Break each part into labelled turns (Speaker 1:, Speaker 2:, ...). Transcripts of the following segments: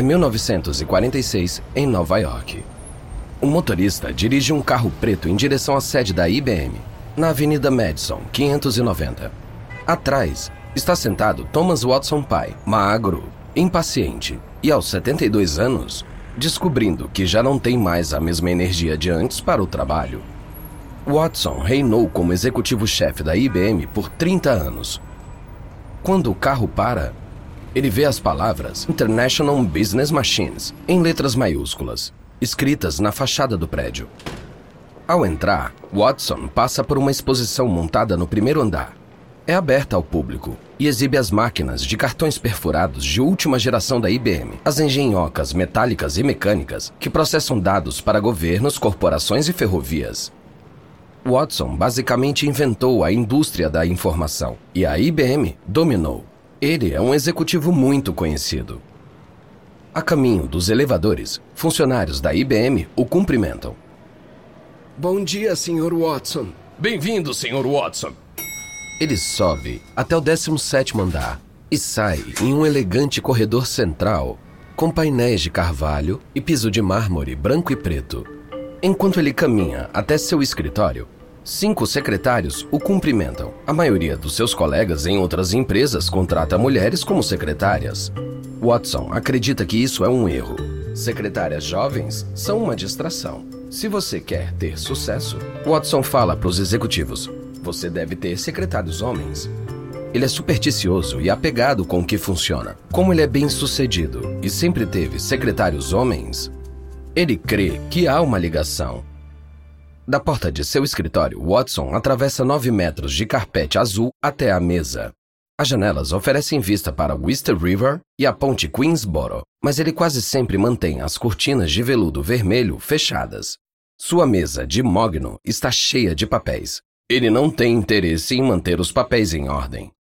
Speaker 1: É 1946, em Nova York. O motorista dirige um carro preto em direção à sede da IBM, na Avenida Madison, 590. Atrás está sentado Thomas Watson pai, magro, impaciente e aos 72 anos, descobrindo que já não tem mais a mesma energia de antes para o trabalho. Watson reinou como executivo-chefe da IBM por 30 anos. Quando o carro para, ele vê as palavras International Business Machines em letras maiúsculas, escritas na fachada do prédio. Ao entrar, Watson passa por uma exposição montada no primeiro andar. É aberta ao público e exibe as máquinas de cartões perfurados de última geração da IBM, as engenhocas metálicas e mecânicas que processam dados para governos, corporações e ferrovias. Watson basicamente inventou a indústria da informação e a IBM dominou. Ele é um executivo muito conhecido. A caminho dos elevadores, funcionários da IBM o cumprimentam.
Speaker 2: Bom dia, Sr. Watson.
Speaker 3: Bem-vindo, Sr. Watson.
Speaker 1: Ele sobe até o 17º andar e sai em um elegante corredor central com painéis de carvalho e piso de mármore branco e preto. Enquanto ele caminha até seu escritório, cinco secretários o cumprimentam. A maioria dos seus colegas em outras empresas contrata mulheres como secretárias. Watson acredita que isso é um erro. Secretárias jovens são uma distração. Se você quer ter sucesso, Watson fala para os executivos: você deve ter secretários homens. Ele é supersticioso e apegado com o que funciona. Como ele é bem sucedido e sempre teve secretários homens, ele crê que há uma ligação. Da porta de seu escritório, Watson atravessa nove metros de carpete azul até a mesa. As janelas oferecem vista para Wister River e a ponte Queensboro, mas ele quase sempre mantém as cortinas de veludo vermelho fechadas. Sua mesa de mogno está cheia de papéis. Ele não tem interesse em manter os papéis em ordem.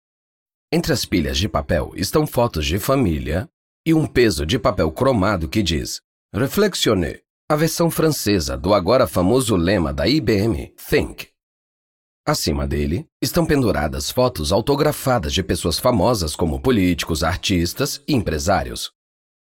Speaker 1: Entre as pilhas de papel estão fotos de família e um peso de papel cromado que diz Reflexione, a versão francesa do agora famoso lema da IBM, Think. Acima dele estão penduradas fotos autografadas de pessoas famosas como políticos, artistas e empresários.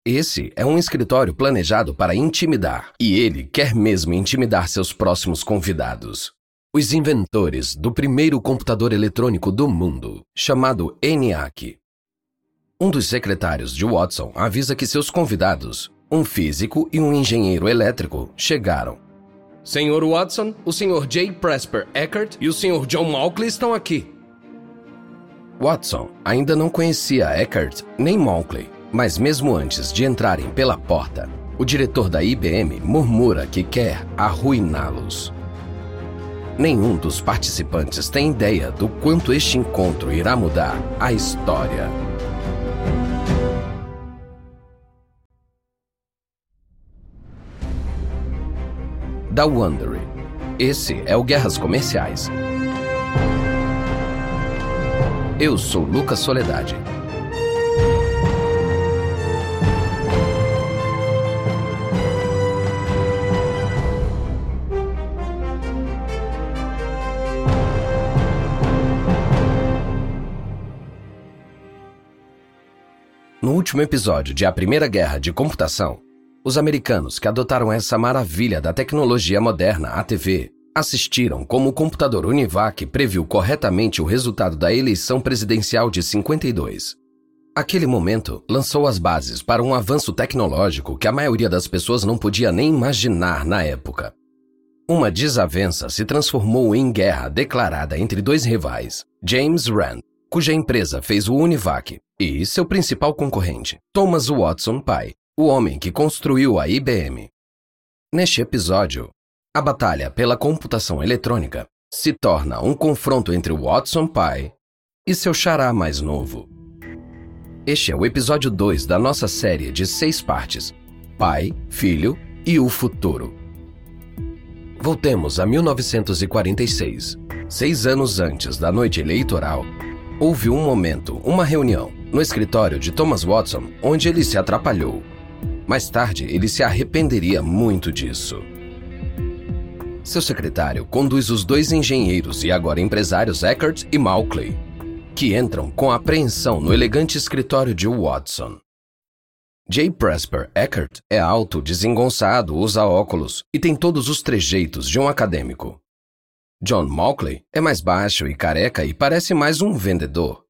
Speaker 1: Esse é um escritório planejado para intimidar, e ele quer mesmo intimidar seus próximos convidados. Os inventores do primeiro computador eletrônico do mundo, chamado ENIAC. Um dos secretários de Watson avisa que seus convidados, um físico e um engenheiro elétrico, chegaram.
Speaker 3: Senhor Watson, o Sr. J. Presper Eckert e o Sr. John Malkley estão aqui.
Speaker 1: Watson ainda não conhecia Eckert nem Malkley, mas mesmo antes de entrarem pela porta, o diretor da IBM murmura que quer arruiná-los. Nenhum dos participantes tem ideia do quanto este encontro irá mudar a história. Da Wondery. Esse é o Guerras Comerciais. Eu sou Lucas Soledade. No último episódio de A Primeira Guerra de Computação, os americanos que adotaram essa maravilha da tecnologia moderna, a TV, assistiram como o computador Univac previu corretamente o resultado da eleição presidencial de 52. Aquele momento lançou as bases para um avanço tecnológico que a maioria das pessoas não podia nem imaginar na época. Uma desavença se transformou em guerra declarada entre dois rivais, James Rand, cuja empresa fez o Univac, e seu principal concorrente, Thomas Watson pai, o homem que construiu a IBM. Neste episódio, a batalha pela computação eletrônica se torna um confronto entre Watson pai e seu xará mais novo. Este é o episódio 2 da nossa série de seis partes: Pai, Filho e o Futuro. Voltemos a 1946. Seis anos antes da noite eleitoral, houve um momento, uma reunião, no escritório de Thomas Watson, onde ele se atrapalhou. Mais tarde, ele se arrependeria muito disso. Seu secretário conduz os dois engenheiros e agora empresários Eckert e Malkley, que entram com apreensão no elegante escritório de Watson. J. Presper Eckert é alto, desengonçado, usa óculos e tem todos os trejeitos de um acadêmico. John Mauchley é mais baixo e careca e parece mais um vendedor.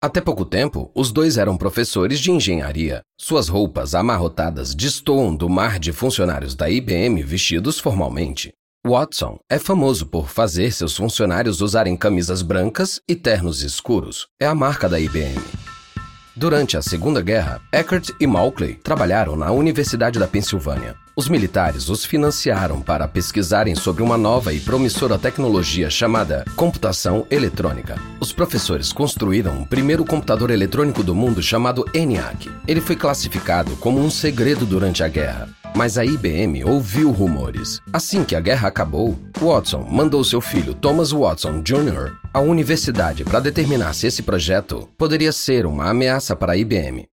Speaker 1: Até pouco tempo, os dois eram professores de engenharia. Suas roupas amarrotadas destoam do mar de funcionários da IBM vestidos formalmente. Watson é famoso por fazer seus funcionários usarem camisas brancas e ternos escuros. É a marca da IBM. Durante a Segunda Guerra, Eckert e Mauchley trabalharam na Universidade da Pensilvânia. Os militares os financiaram para pesquisarem sobre uma nova e promissora tecnologia chamada computação eletrônica. Os professores construíram o primeiro computador eletrônico do mundo chamado ENIAC. Ele foi classificado como um segredo durante a guerra. Mas a IBM ouviu rumores. Assim que a guerra acabou, Watson mandou seu filho Thomas Watson Jr. à universidade para determinar se esse projeto poderia ser uma ameaça para a IBM.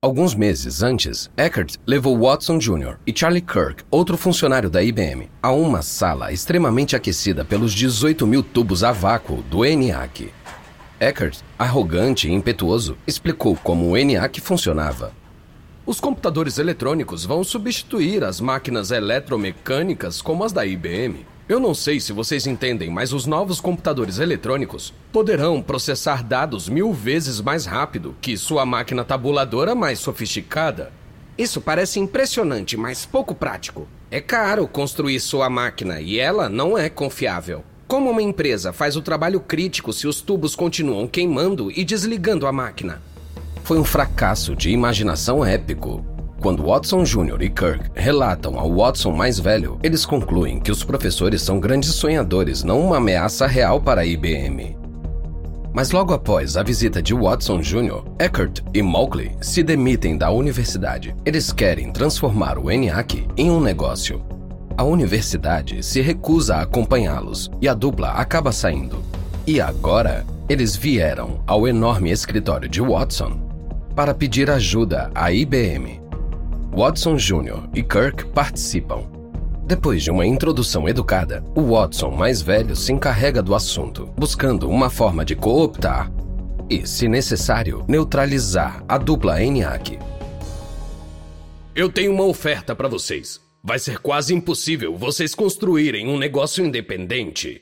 Speaker 1: Alguns meses antes, Eckert levou Watson Jr. e Charlie Kirk, outro funcionário da IBM, a uma sala extremamente aquecida pelos 18 mil tubos a vácuo do ENIAC. Eckert, arrogante e impetuoso, explicou como o ENIAC funcionava.
Speaker 3: Os computadores eletrônicos vão substituir as máquinas eletromecânicas como as da IBM. Eu não sei se vocês entendem, mas os novos computadores eletrônicos poderão processar dados mil vezes mais rápido que sua máquina tabuladora mais sofisticada.
Speaker 2: Isso parece impressionante, mas pouco prático. É caro construir sua máquina e ela não é confiável. Como uma empresa faz o trabalho crítico se os tubos continuam queimando e desligando a máquina?
Speaker 1: Foi um fracasso de imaginação épico. Quando Watson Jr. e Kirk relatam ao Watson mais velho, eles concluem que os professores são grandes sonhadores, não uma ameaça real para a IBM. Mas logo após a visita de Watson Jr., Eckert e Mauchley se demitem da universidade. Eles querem transformar o ENIAC em um negócio. A universidade se recusa a acompanhá-los e a dupla acaba saindo. E agora, eles vieram ao enorme escritório de Watson para pedir ajuda à IBM. Watson Jr. e Kirk participam. Depois de uma introdução educada, o Watson mais velho se encarrega do assunto, buscando uma forma de cooptar e, se necessário, neutralizar a dupla ENIAC.
Speaker 3: Eu tenho uma oferta para vocês. Vai ser quase impossível vocês construírem um negócio independente.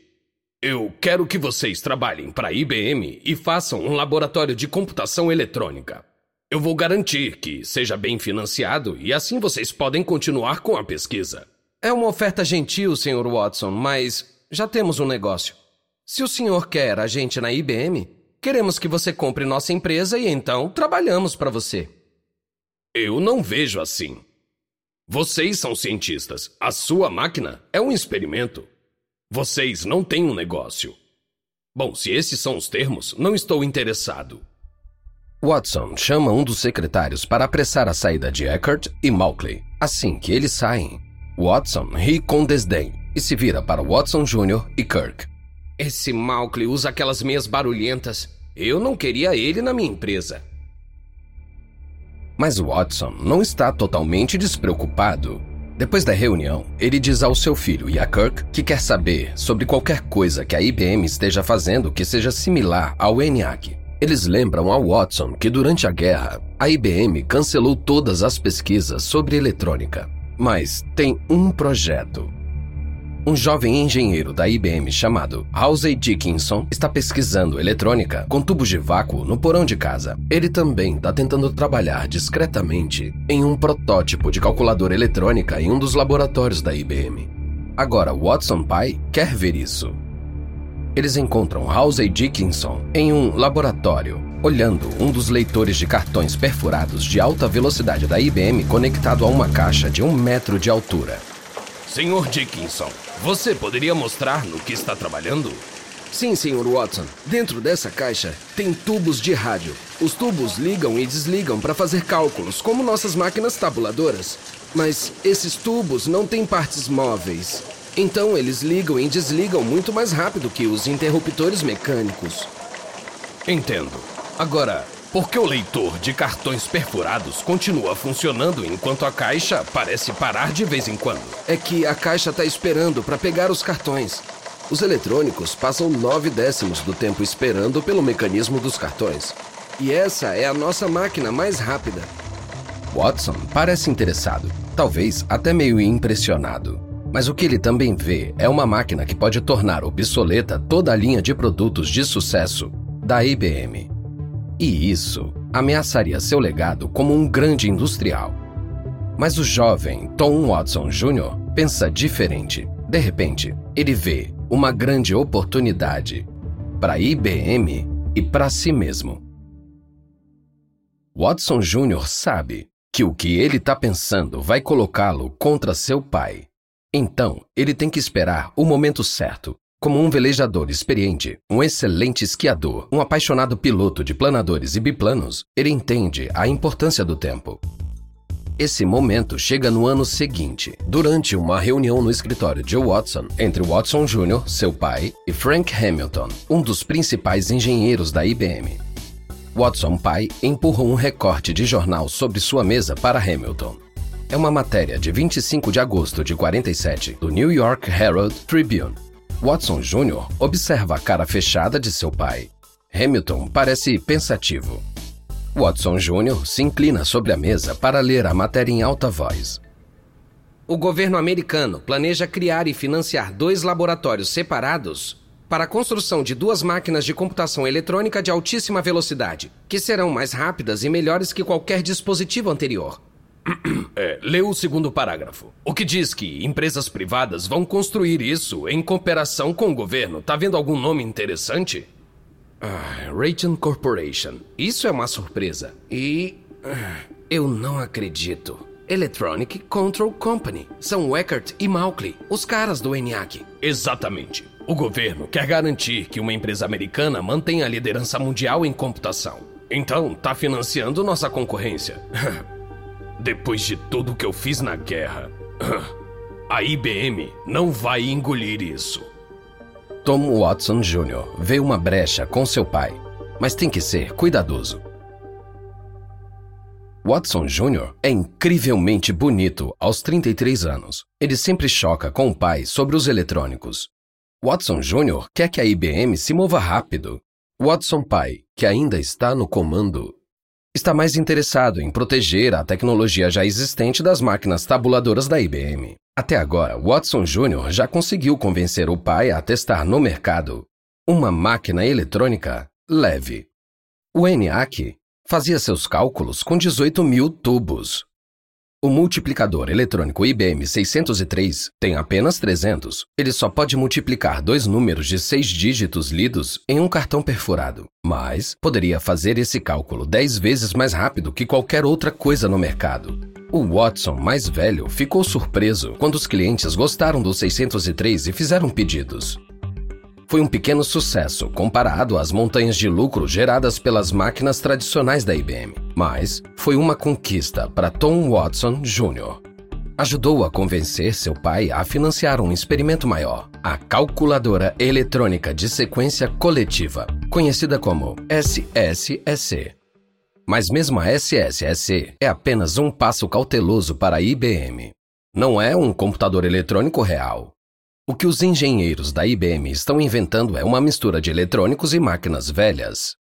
Speaker 3: Eu quero que vocês trabalhem para a IBM e façam um laboratório de computação eletrônica. Eu vou garantir que seja bem financiado e assim vocês podem continuar com a pesquisa.
Speaker 2: É uma oferta gentil, Sr. Watson, mas já temos um negócio. Se o senhor quer a gente na IBM, queremos que você compre nossa empresa e então trabalhamos para você.
Speaker 3: Eu não vejo assim. Vocês são cientistas. A sua máquina é um experimento. Vocês não têm um negócio. Bom, se esses são os termos, não estou interessado.
Speaker 1: Watson chama um dos secretários para apressar a saída de Eckert e Mauchley. Assim que eles saem, Watson ri com desdém e se vira para Watson Jr. e Kirk.
Speaker 2: Esse Mauchley usa aquelas meias barulhentas. Eu não queria ele na minha empresa.
Speaker 1: Mas Watson não está totalmente despreocupado. Depois da reunião, ele diz ao seu filho e a Kirk que quer saber sobre qualquer coisa que a IBM esteja fazendo que seja similar ao ENIAC. Eles lembram ao Watson que durante a guerra, a IBM cancelou todas as pesquisas sobre eletrônica. Mas tem um projeto. Um jovem engenheiro da IBM chamado Halsey Dickinson está pesquisando eletrônica com tubos de vácuo no porão de casa. Ele também está tentando trabalhar discretamente em um protótipo de calculadora eletrônica em um dos laboratórios da IBM. Agora, Watson pai quer ver isso eles encontram Halsey Dickinson em um laboratório, olhando um dos leitores de cartões perfurados de alta velocidade da IBM conectado a uma caixa de um metro de altura.
Speaker 3: Senhor Dickinson, você poderia mostrar no que está trabalhando?
Speaker 2: Sim, Sr. Watson. Dentro dessa caixa tem tubos de rádio. Os tubos ligam e desligam para fazer cálculos, como nossas máquinas tabuladoras. Mas esses tubos não têm partes móveis. Então eles ligam e desligam muito mais rápido que os interruptores mecânicos.
Speaker 3: Entendo. Agora, por que o leitor de cartões perfurados continua funcionando enquanto a caixa parece parar de vez em quando?
Speaker 2: É que a caixa está esperando para pegar os cartões. Os eletrônicos passam nove décimos do tempo esperando pelo mecanismo dos cartões. E essa é a nossa máquina mais rápida.
Speaker 1: Watson parece interessado, talvez até meio impressionado. Mas o que ele também vê é uma máquina que pode tornar obsoleta toda a linha de produtos de sucesso da IBM. E isso ameaçaria seu legado como um grande industrial. Mas o jovem Tom Watson Jr. pensa diferente. De repente, ele vê uma grande oportunidade para a IBM e para si mesmo. Watson Jr. sabe que o que ele está pensando vai colocá-lo contra seu pai. Então, ele tem que esperar o momento certo. Como um velejador experiente, um excelente esquiador, um apaixonado piloto de planadores e biplanos, ele entende a importância do tempo. Esse momento chega no ano seguinte, durante uma reunião no escritório de Watson entre Watson Jr., seu pai, e Frank Hamilton, um dos principais engenheiros da IBM. Watson pai empurra um recorte de jornal sobre sua mesa para Hamilton. É uma matéria de 25 de agosto de 47 do New York Herald Tribune. Watson Jr. observa a cara fechada de seu pai. Hamilton parece pensativo. Watson Jr. se inclina sobre a mesa para ler a matéria em alta voz.
Speaker 4: O governo americano planeja criar e financiar dois laboratórios separados para a construção de duas máquinas de computação eletrônica de altíssima velocidade, que serão mais rápidas e melhores que qualquer dispositivo anterior.
Speaker 3: É, lê o segundo parágrafo. O que diz que empresas privadas vão construir isso em cooperação com o governo. Tá vendo algum nome interessante?
Speaker 4: Ah, Raytheon Corporation. Isso é uma surpresa. E. Ah, eu não acredito. Electronic Control Company. São Eckert e Malkley, os caras do ENIAC.
Speaker 3: Exatamente. O governo quer garantir que uma empresa americana mantenha a liderança mundial em computação. Então, tá financiando nossa concorrência. Depois de tudo que eu fiz na guerra, a IBM não vai engolir isso.
Speaker 1: Tom Watson Jr. vê uma brecha com seu pai, mas tem que ser cuidadoso. Watson Jr. é incrivelmente bonito aos 33 anos. Ele sempre choca com o pai sobre os eletrônicos. Watson Jr. quer que a IBM se mova rápido. Watson pai, que ainda está no comando, está mais interessado em proteger a tecnologia já existente das máquinas tabuladoras da IBM. Até agora, Watson Jr. já conseguiu convencer o pai a testar no mercado uma máquina eletrônica leve. O ENIAC fazia seus cálculos com 18 mil tubos. O multiplicador eletrônico IBM 603 tem apenas 300. Ele só pode multiplicar dois números de seis dígitos lidos em um cartão perfurado, mas poderia fazer esse cálculo 10 vezes mais rápido que qualquer outra coisa no mercado. O Watson, mais velho, ficou surpreso quando os clientes gostaram do 603 e fizeram pedidos foi um pequeno sucesso comparado às montanhas de lucro geradas pelas máquinas tradicionais da IBM, mas foi uma conquista para Tom Watson Jr. Ajudou a convencer seu pai a financiar um experimento maior, a calculadora eletrônica de sequência coletiva, conhecida como SSSC. Mas mesmo a SSSC é apenas um passo cauteloso para a IBM. Não é um computador eletrônico real, o que os engenheiros da IBM estão inventando é uma mistura de eletrônicos e máquinas velhas.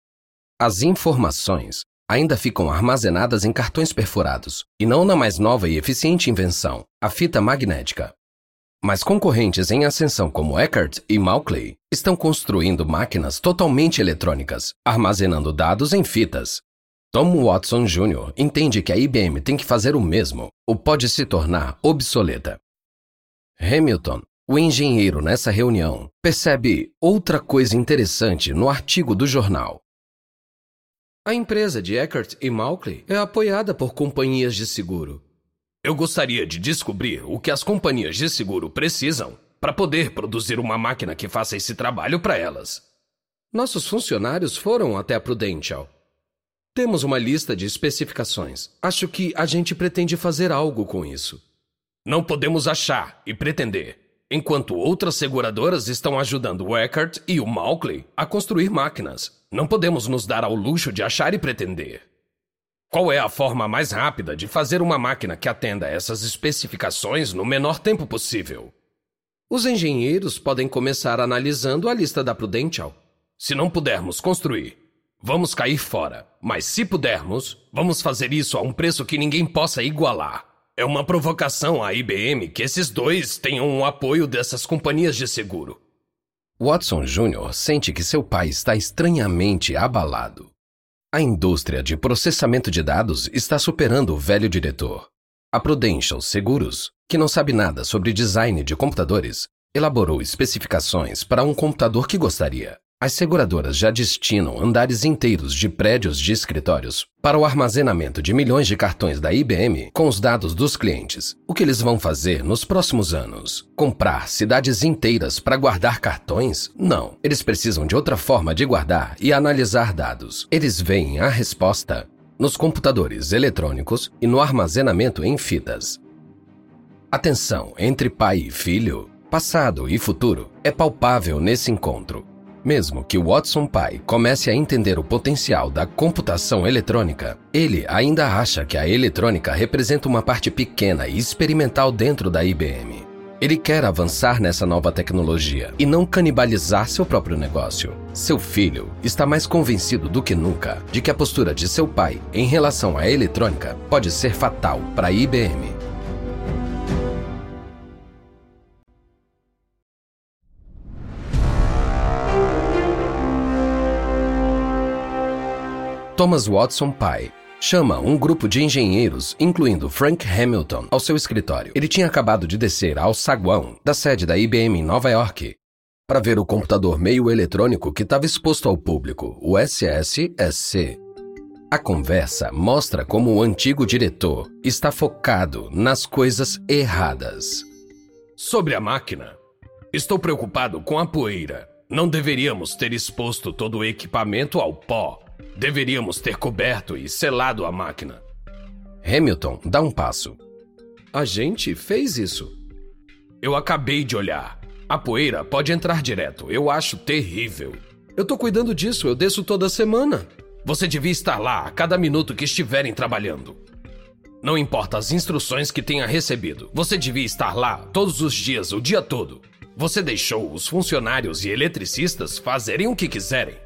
Speaker 1: As informações ainda ficam armazenadas em cartões perfurados, e não na mais nova e eficiente invenção, a fita magnética. Mas concorrentes em ascensão como Eckert e Malkley estão construindo máquinas totalmente eletrônicas, armazenando dados em fitas. Tom Watson Jr. entende que a IBM tem que fazer o mesmo, ou pode se tornar obsoleta. Hamilton o engenheiro, nessa reunião, percebe outra coisa interessante no artigo do jornal.
Speaker 4: A empresa de Eckert e Malkley é apoiada por companhias de seguro.
Speaker 3: Eu gostaria de descobrir o que as companhias de seguro precisam para poder produzir uma máquina que faça esse trabalho para elas.
Speaker 4: Nossos funcionários foram até a Prudential. Temos uma lista de especificações. Acho que a gente pretende fazer algo com isso.
Speaker 3: Não podemos achar e pretender enquanto outras seguradoras estão ajudando o Eckert e o Malkley a construir máquinas. Não podemos nos dar ao luxo de achar e pretender. Qual é a forma mais rápida de fazer uma máquina que atenda essas especificações no menor tempo possível?
Speaker 4: Os engenheiros podem começar analisando a lista da Prudential.
Speaker 3: Se não pudermos construir, Vamos cair fora. Mas se pudermos, vamos fazer isso a um preço que ninguém possa igualar. É uma provocação à IBM que esses dois tenham o apoio dessas companhias de seguro.
Speaker 1: Watson Jr. sente que seu pai está estranhamente abalado. A indústria de processamento de dados está superando o velho diretor. A Prudential Seguros, que não sabe nada sobre design de computadores, elaborou especificações para um computador que gostaria. As seguradoras já destinam andares inteiros de prédios de escritórios para o armazenamento de milhões de cartões da IBM com os dados dos clientes. O que eles vão fazer nos próximos anos? Comprar cidades inteiras para guardar cartões? Não. Eles precisam de outra forma de guardar e analisar dados. Eles veem a resposta nos computadores eletrônicos e no armazenamento em fitas. A tensão entre pai e filho, passado e futuro, é palpável nesse encontro. Mesmo que Watson pai comece a entender o potencial da computação eletrônica, ele ainda acha que a eletrônica representa uma parte pequena e experimental dentro da IBM. Ele quer avançar nessa nova tecnologia e não canibalizar seu próprio negócio. Seu filho está mais convencido do que nunca de que a postura de seu pai em relação à eletrônica pode ser fatal para a IBM. Thomas Watson pai chama um grupo de engenheiros, incluindo Frank Hamilton, ao seu escritório. Ele tinha acabado de descer ao saguão da sede da IBM em Nova York para ver o computador meio eletrônico que estava exposto ao público, o SSSC. A conversa mostra como o antigo diretor está focado nas coisas erradas.
Speaker 3: Sobre a máquina, estou preocupado com a poeira. Não deveríamos ter exposto todo o equipamento ao pó Deveríamos ter coberto e selado a máquina.
Speaker 1: Hamilton dá um passo.
Speaker 2: A gente fez isso.
Speaker 3: Eu acabei de olhar. A poeira pode entrar direto. Eu acho terrível.
Speaker 2: Eu tô cuidando disso, eu desço toda semana.
Speaker 3: Você devia estar lá a cada minuto que estiverem trabalhando. Não importa as instruções que tenha recebido, você devia estar lá todos os dias, o dia todo. Você deixou os funcionários e eletricistas fazerem o que quiserem.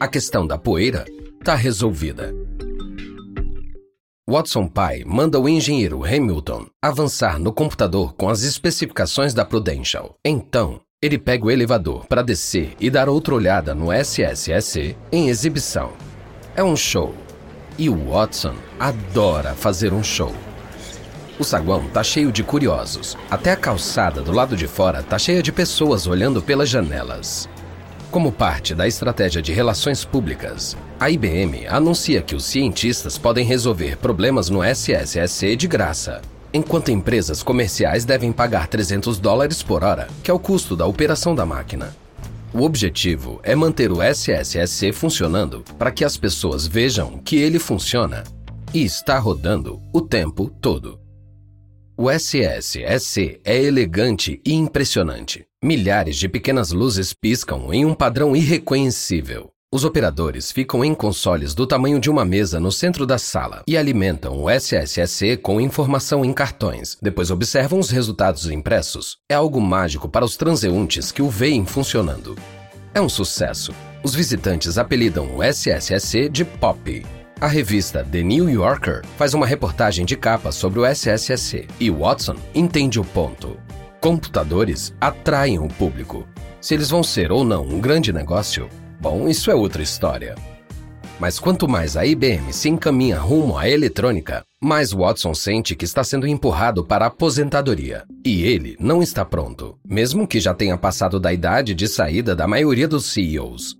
Speaker 1: A questão da poeira está resolvida. Watson pai manda o engenheiro Hamilton avançar no computador com as especificações da Prudential. Então, ele pega o elevador para descer e dar outra olhada no SSSC em exibição. É um show. E o Watson adora fazer um show. O saguão tá cheio de curiosos. Até a calçada do lado de fora tá cheia de pessoas olhando pelas janelas. Como parte da estratégia de relações públicas, a IBM anuncia que os cientistas podem resolver problemas no SSSC de graça, enquanto empresas comerciais devem pagar 300 dólares por hora, que é o custo da operação da máquina. O objetivo é manter o SSSC funcionando para que as pessoas vejam que ele funciona e está rodando o tempo todo. O SSSC é elegante e impressionante. Milhares de pequenas luzes piscam em um padrão irreconhecível. Os operadores ficam em consoles do tamanho de uma mesa no centro da sala e alimentam o SSSC com informação em cartões. Depois observam os resultados impressos. É algo mágico para os transeuntes que o veem funcionando. É um sucesso. Os visitantes apelidam o SSSC de Pop. A revista The New Yorker faz uma reportagem de capa sobre o SSSC e Watson entende o ponto. Computadores atraem o público. Se eles vão ser ou não um grande negócio, bom, isso é outra história. Mas quanto mais a IBM se encaminha rumo à eletrônica, mais Watson sente que está sendo empurrado para a aposentadoria. E ele não está pronto, mesmo que já tenha passado da idade de saída da maioria dos CEOs.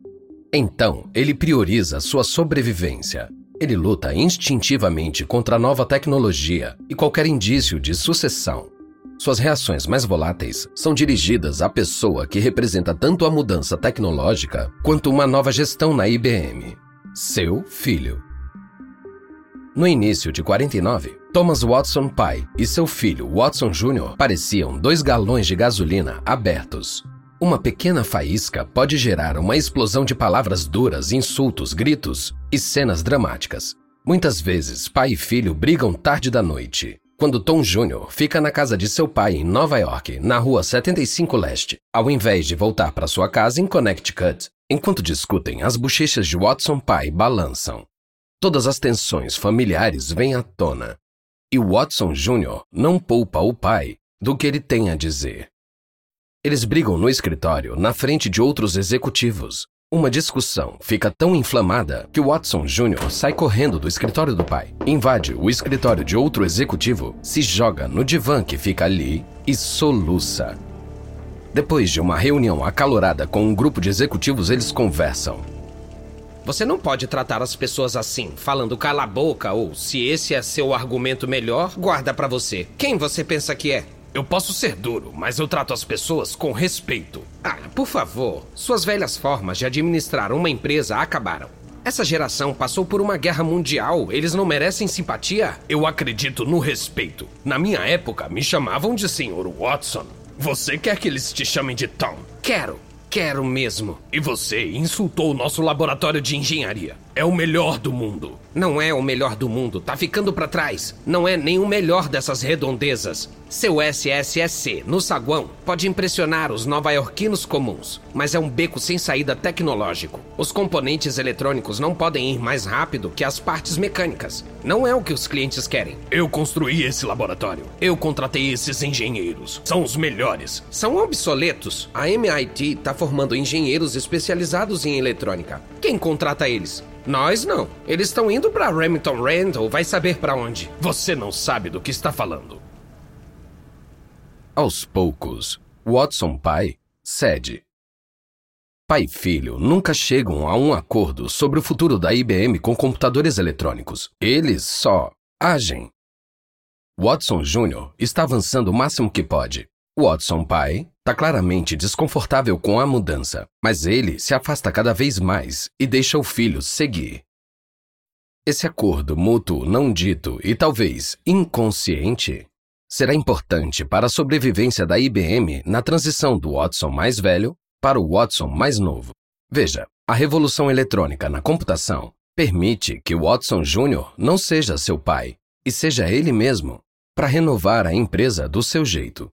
Speaker 1: Então, ele prioriza sua sobrevivência. Ele luta instintivamente contra a nova tecnologia e qualquer indício de sucessão. Suas reações mais voláteis são dirigidas à pessoa que representa tanto a mudança tecnológica quanto uma nova gestão na IBM, seu filho. No início de 49, Thomas Watson pai e seu filho Watson Jr. pareciam dois galões de gasolina abertos. Uma pequena faísca pode gerar uma explosão de palavras duras, insultos, gritos e cenas dramáticas. Muitas vezes, pai e filho brigam tarde da noite. Quando Tom Jr. fica na casa de seu pai em Nova York, na rua 75 Leste, ao invés de voltar para sua casa em Connecticut. Enquanto discutem, as bochechas de Watson pai balançam. Todas as tensões familiares vêm à tona. E Watson Jr. não poupa o pai do que ele tem a dizer. Eles brigam no escritório, na frente de outros executivos. Uma discussão fica tão inflamada que Watson Jr. sai correndo do escritório do pai, invade o escritório de outro executivo, se joga no divã que fica ali e soluça. Depois de uma reunião acalorada com um grupo de executivos, eles conversam.
Speaker 4: Você não pode tratar as pessoas assim, falando cala a boca ou se esse é seu argumento melhor, guarda para você. Quem você pensa que é?
Speaker 3: Eu posso ser duro, mas eu trato as pessoas com respeito.
Speaker 4: Ah, por favor. Suas velhas formas de administrar uma empresa acabaram. Essa geração passou por uma guerra mundial. Eles não merecem simpatia?
Speaker 3: Eu acredito no respeito. Na minha época, me chamavam de Sr. Watson. Você quer que eles te chamem de Tom?
Speaker 4: Quero. Quero mesmo.
Speaker 3: E você insultou o nosso laboratório de engenharia. É o melhor do mundo.
Speaker 4: Não é o melhor do mundo, tá ficando para trás. Não é nem o melhor dessas redondezas. Seu SSSC, no saguão, pode impressionar os nova-iorquinos comuns, mas é um beco sem saída tecnológico. Os componentes eletrônicos não podem ir mais rápido que as partes mecânicas. Não é o que os clientes querem.
Speaker 3: Eu construí esse laboratório. Eu contratei esses engenheiros. São os melhores.
Speaker 4: São obsoletos. A MIT tá formando engenheiros especializados em eletrônica. Quem contrata eles? Nós não. Eles estão indo para Remington Rand ou vai saber para onde.
Speaker 3: Você não sabe do que está falando.
Speaker 1: Aos poucos, Watson pai cede. Pai e filho nunca chegam a um acordo sobre o futuro da IBM com computadores eletrônicos. Eles só agem. Watson Jr. está avançando o máximo que pode. Watson pai está claramente desconfortável com a mudança, mas ele se afasta cada vez mais e deixa o filho seguir. Esse acordo mútuo não dito e talvez inconsciente será importante para a sobrevivência da IBM na transição do Watson mais velho para o Watson mais novo. Veja, a revolução eletrônica na computação permite que Watson Jr. não seja seu pai e seja ele mesmo para renovar a empresa do seu jeito.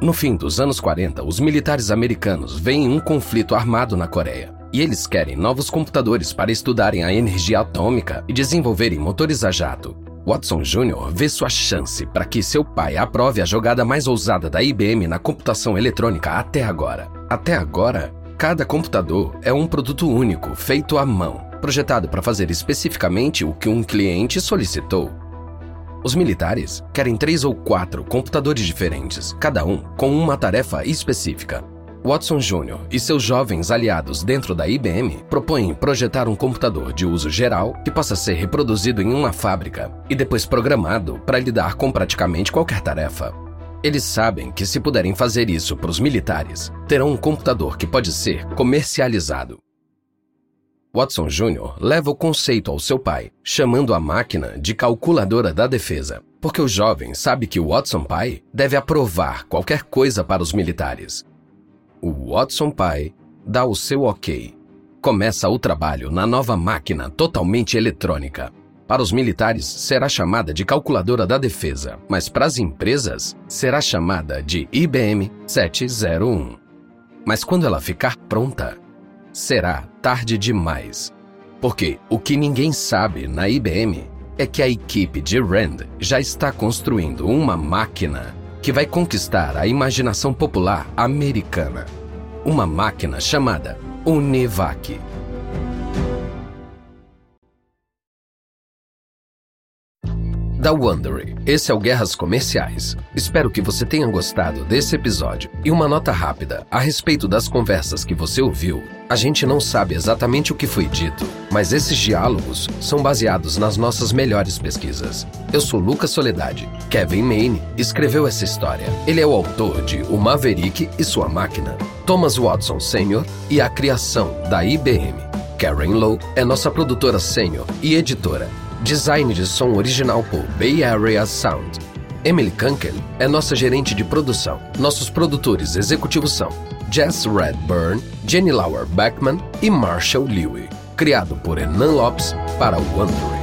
Speaker 1: No fim dos anos 40, os militares americanos veem um conflito armado na Coreia. E eles querem novos computadores para estudarem a energia atômica e desenvolverem motores a jato. Watson Jr. vê sua chance para que seu pai aprove a jogada mais ousada da IBM na computação eletrônica até agora. Até agora, cada computador é um produto único, feito à mão, projetado para fazer especificamente o que um cliente solicitou. Os militares querem três ou quatro computadores diferentes, cada um com uma tarefa específica. Watson Jr. e seus jovens aliados dentro da IBM propõem projetar um computador de uso geral que possa ser reproduzido em uma fábrica e depois programado para lidar com praticamente qualquer tarefa. Eles sabem que, se puderem fazer isso para os militares, terão um computador que pode ser comercializado. Watson Jr. leva o conceito ao seu pai, chamando a máquina de calculadora da defesa, porque o jovem sabe que o Watson pai deve aprovar qualquer coisa para os militares. O Watson pai dá o seu ok. Começa o trabalho na nova máquina totalmente eletrônica. Para os militares, será chamada de calculadora da defesa, mas para as empresas, será chamada de IBM 701. Mas quando ela ficar pronta, será tarde demais. Porque o que ninguém sabe na IBM é que a equipe de Rand já está construindo uma máquina que vai conquistar a imaginação popular americana. Uma máquina chamada Univac. Da Wondery. Esse é o Guerras Comerciais. Espero que você tenha gostado desse episódio. E uma nota rápida a respeito das conversas que você ouviu. A gente não sabe exatamente o que foi dito, mas esses diálogos são baseados nas nossas melhores pesquisas. Eu sou Lucas Soledade. Kevin Maine escreveu essa história. Ele é o autor de O Maverick e Sua Máquina, Thomas Watson Sr. e a criação da IBM. Karen Lowe é nossa produtora sênior e editora. Design de som original por Bay Area Sound. Emily Kunkel é nossa gerente de produção. Nossos produtores executivos são Jess Redburn, Jenny Lauer Beckman e Marshall Lewy. Criado por Enan Lopes para o Wondering.